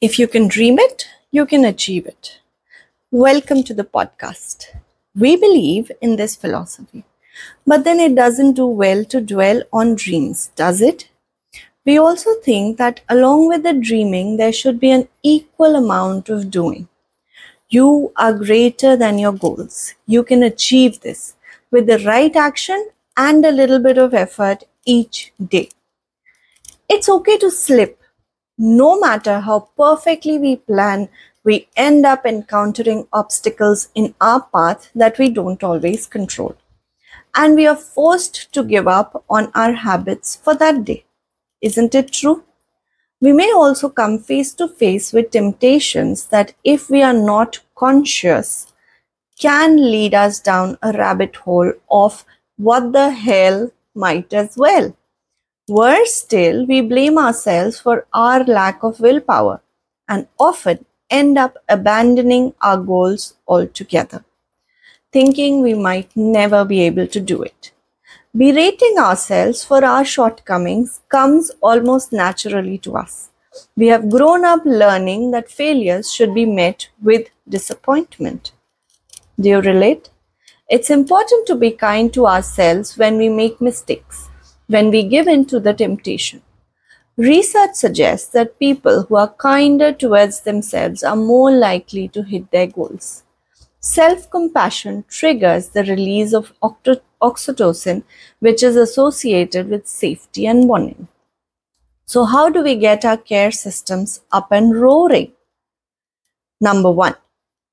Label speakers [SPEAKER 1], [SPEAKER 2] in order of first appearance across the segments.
[SPEAKER 1] If you can dream it, you can achieve it. Welcome to the podcast. We believe in this philosophy, but then it doesn't do well to dwell on dreams, does it? We also think that along with the dreaming, there should be an equal amount of doing. You are greater than your goals. You can achieve this with the right action and a little bit of effort each day. It's okay to slip. No matter how perfectly we plan, we end up encountering obstacles in our path that we don't always control. And we are forced to give up on our habits for that day. Isn't it true? We may also come face to face with temptations that, if we are not conscious, can lead us down a rabbit hole of what the hell might as well. Worse still, we blame ourselves for our lack of willpower and often end up abandoning our goals altogether, thinking we might never be able to do it. Berating ourselves for our shortcomings comes almost naturally to us. We have grown up learning that failures should be met with disappointment. Do you relate? It's important to be kind to ourselves when we make mistakes when we give in to the temptation. Research suggests that people who are kinder towards themselves are more likely to hit their goals. Self compassion triggers the release of oxytocin, which is associated with safety and bonding. So, how do we get our care systems up and roaring? Number one,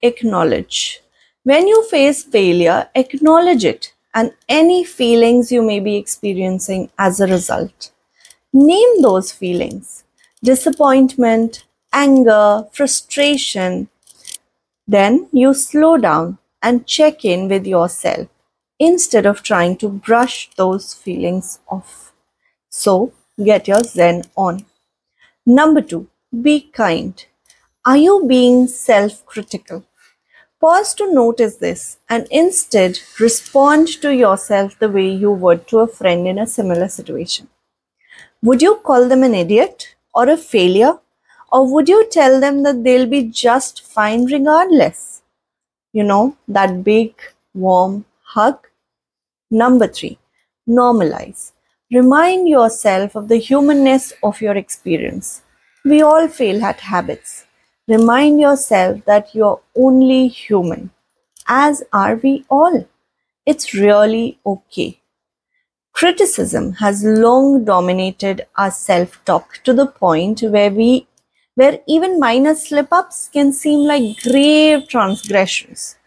[SPEAKER 1] acknowledge. When you face failure, acknowledge it and any feelings you may be experiencing as a result. Name those feelings disappointment, anger, frustration. Then you slow down and check in with yourself instead of trying to brush those feelings off. So get your Zen on. Number two, be kind. Are you being self critical? Pause to notice this and instead respond to yourself the way you would to a friend in a similar situation. Would you call them an idiot or a failure? Or would you tell them that they'll be just fine regardless? You know, that big, warm hug? Number three, normalize. Remind yourself of the humanness of your experience. We all fail at habits. Remind yourself that you're only human, as are we all. It's really okay. Criticism has long dominated our self-talk to the point where we where even minor slip-ups can seem like grave transgressions.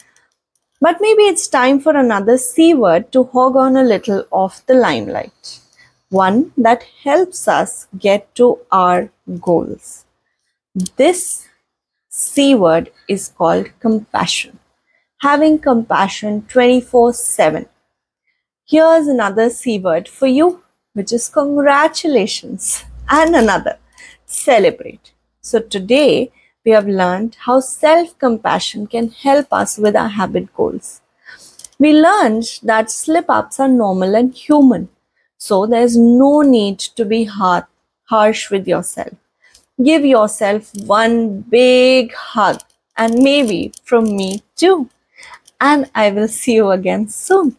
[SPEAKER 1] But maybe it's time for another C word to hog on a little of the limelight. One that helps us get to our goals. This C word is called compassion. Having compassion 24 7. Here's another C word for you, which is congratulations, and another celebrate. So today we have learned how self compassion can help us with our habit goals. We learned that slip ups are normal and human, so there's no need to be hard, harsh with yourself. Give yourself one big hug and maybe from me too. And I will see you again soon.